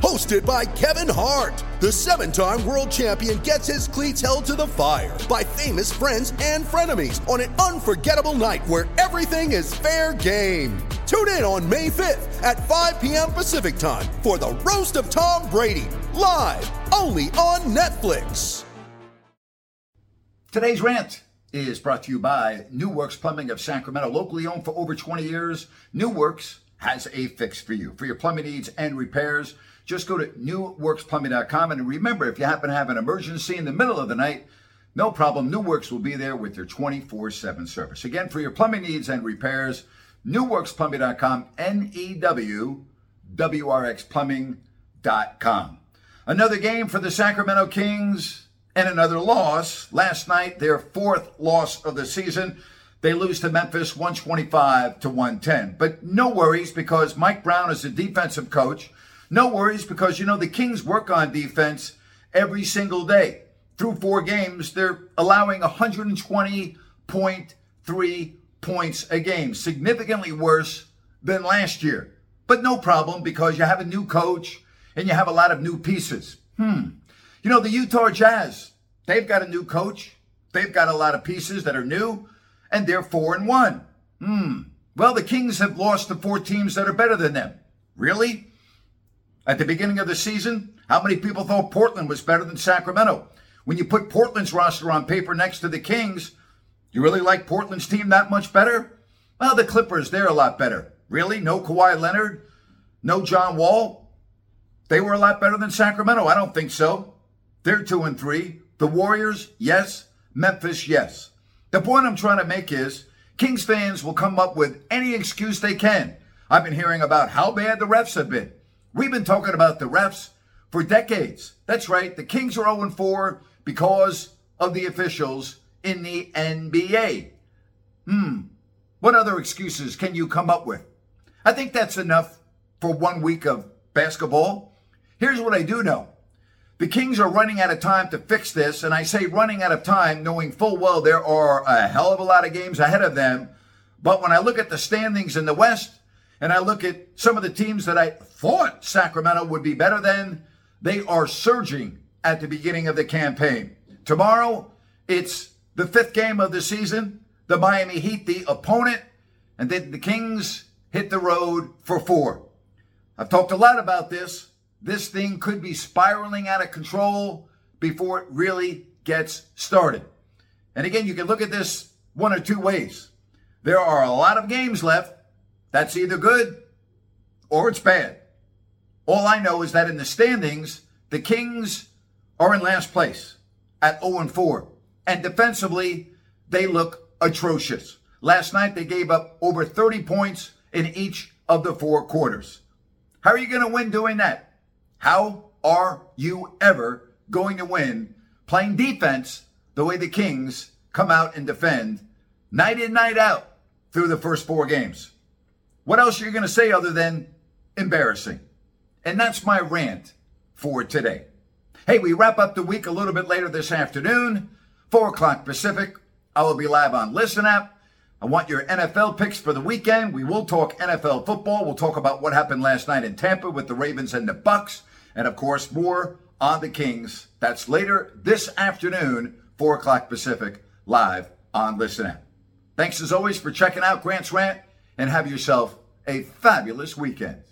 Hosted by Kevin Hart, the seven time world champion gets his cleats held to the fire by famous friends and frenemies on an unforgettable night where everything is fair game. Tune in on May 5th at 5 p.m. Pacific time for the Roast of Tom Brady, live only on Netflix. Today's rant is brought to you by New Works Plumbing of Sacramento, locally owned for over 20 years. New Works has a fix for you. For your plumbing needs and repairs, just go to newworksplumbing.com. And remember, if you happen to have an emergency in the middle of the night, no problem. New Works will be there with their 24 7 service. Again, for your plumbing needs and repairs, newworksplumbing.com, N E W W R X plumbing.com. Another game for the Sacramento Kings and another loss. Last night, their fourth loss of the season. They lose to Memphis 125 to 110. But no worries because Mike Brown is a defensive coach. No worries because, you know, the Kings work on defense every single day. Through four games, they're allowing 120.3 points a game, significantly worse than last year. But no problem because you have a new coach and you have a lot of new pieces. Hmm. You know, the Utah Jazz, they've got a new coach. They've got a lot of pieces that are new, and they're four and one. Hmm. Well, the Kings have lost to four teams that are better than them. Really? At the beginning of the season, how many people thought Portland was better than Sacramento? When you put Portland's roster on paper next to the Kings, you really like Portland's team that much better? Well, the Clippers, they're a lot better. Really? No Kawhi Leonard? No John Wall? They were a lot better than Sacramento? I don't think so. They're two and three. The Warriors, yes. Memphis, yes. The point I'm trying to make is Kings fans will come up with any excuse they can. I've been hearing about how bad the refs have been. We've been talking about the refs for decades. That's right. The Kings are 0 4 because of the officials in the NBA. Hmm. What other excuses can you come up with? I think that's enough for one week of basketball. Here's what I do know. The Kings are running out of time to fix this, and I say running out of time knowing full well there are a hell of a lot of games ahead of them. But when I look at the standings in the West, and I look at some of the teams that I thought Sacramento would be better than, they are surging at the beginning of the campaign. Tomorrow, it's the fifth game of the season. The Miami Heat, the opponent, and then the Kings hit the road for four. I've talked a lot about this. This thing could be spiraling out of control before it really gets started. And again, you can look at this one or two ways. There are a lot of games left. That's either good or it's bad. All I know is that in the standings, the Kings are in last place at 0 4. And defensively, they look atrocious. Last night, they gave up over 30 points in each of the four quarters. How are you going to win doing that? How are you ever going to win playing defense the way the Kings come out and defend night in, night out through the first four games? What else are you going to say other than embarrassing? And that's my rant for today. Hey, we wrap up the week a little bit later this afternoon, 4 o'clock Pacific. I will be live on Listen App. I want your NFL picks for the weekend. We will talk NFL football. We'll talk about what happened last night in Tampa with the Ravens and the Bucs, and of course more on the Kings. That's later this afternoon, 4 o'clock Pacific, live on Listen App. Thanks as always for checking out Grant's Rant, and have yourself a fabulous weekend.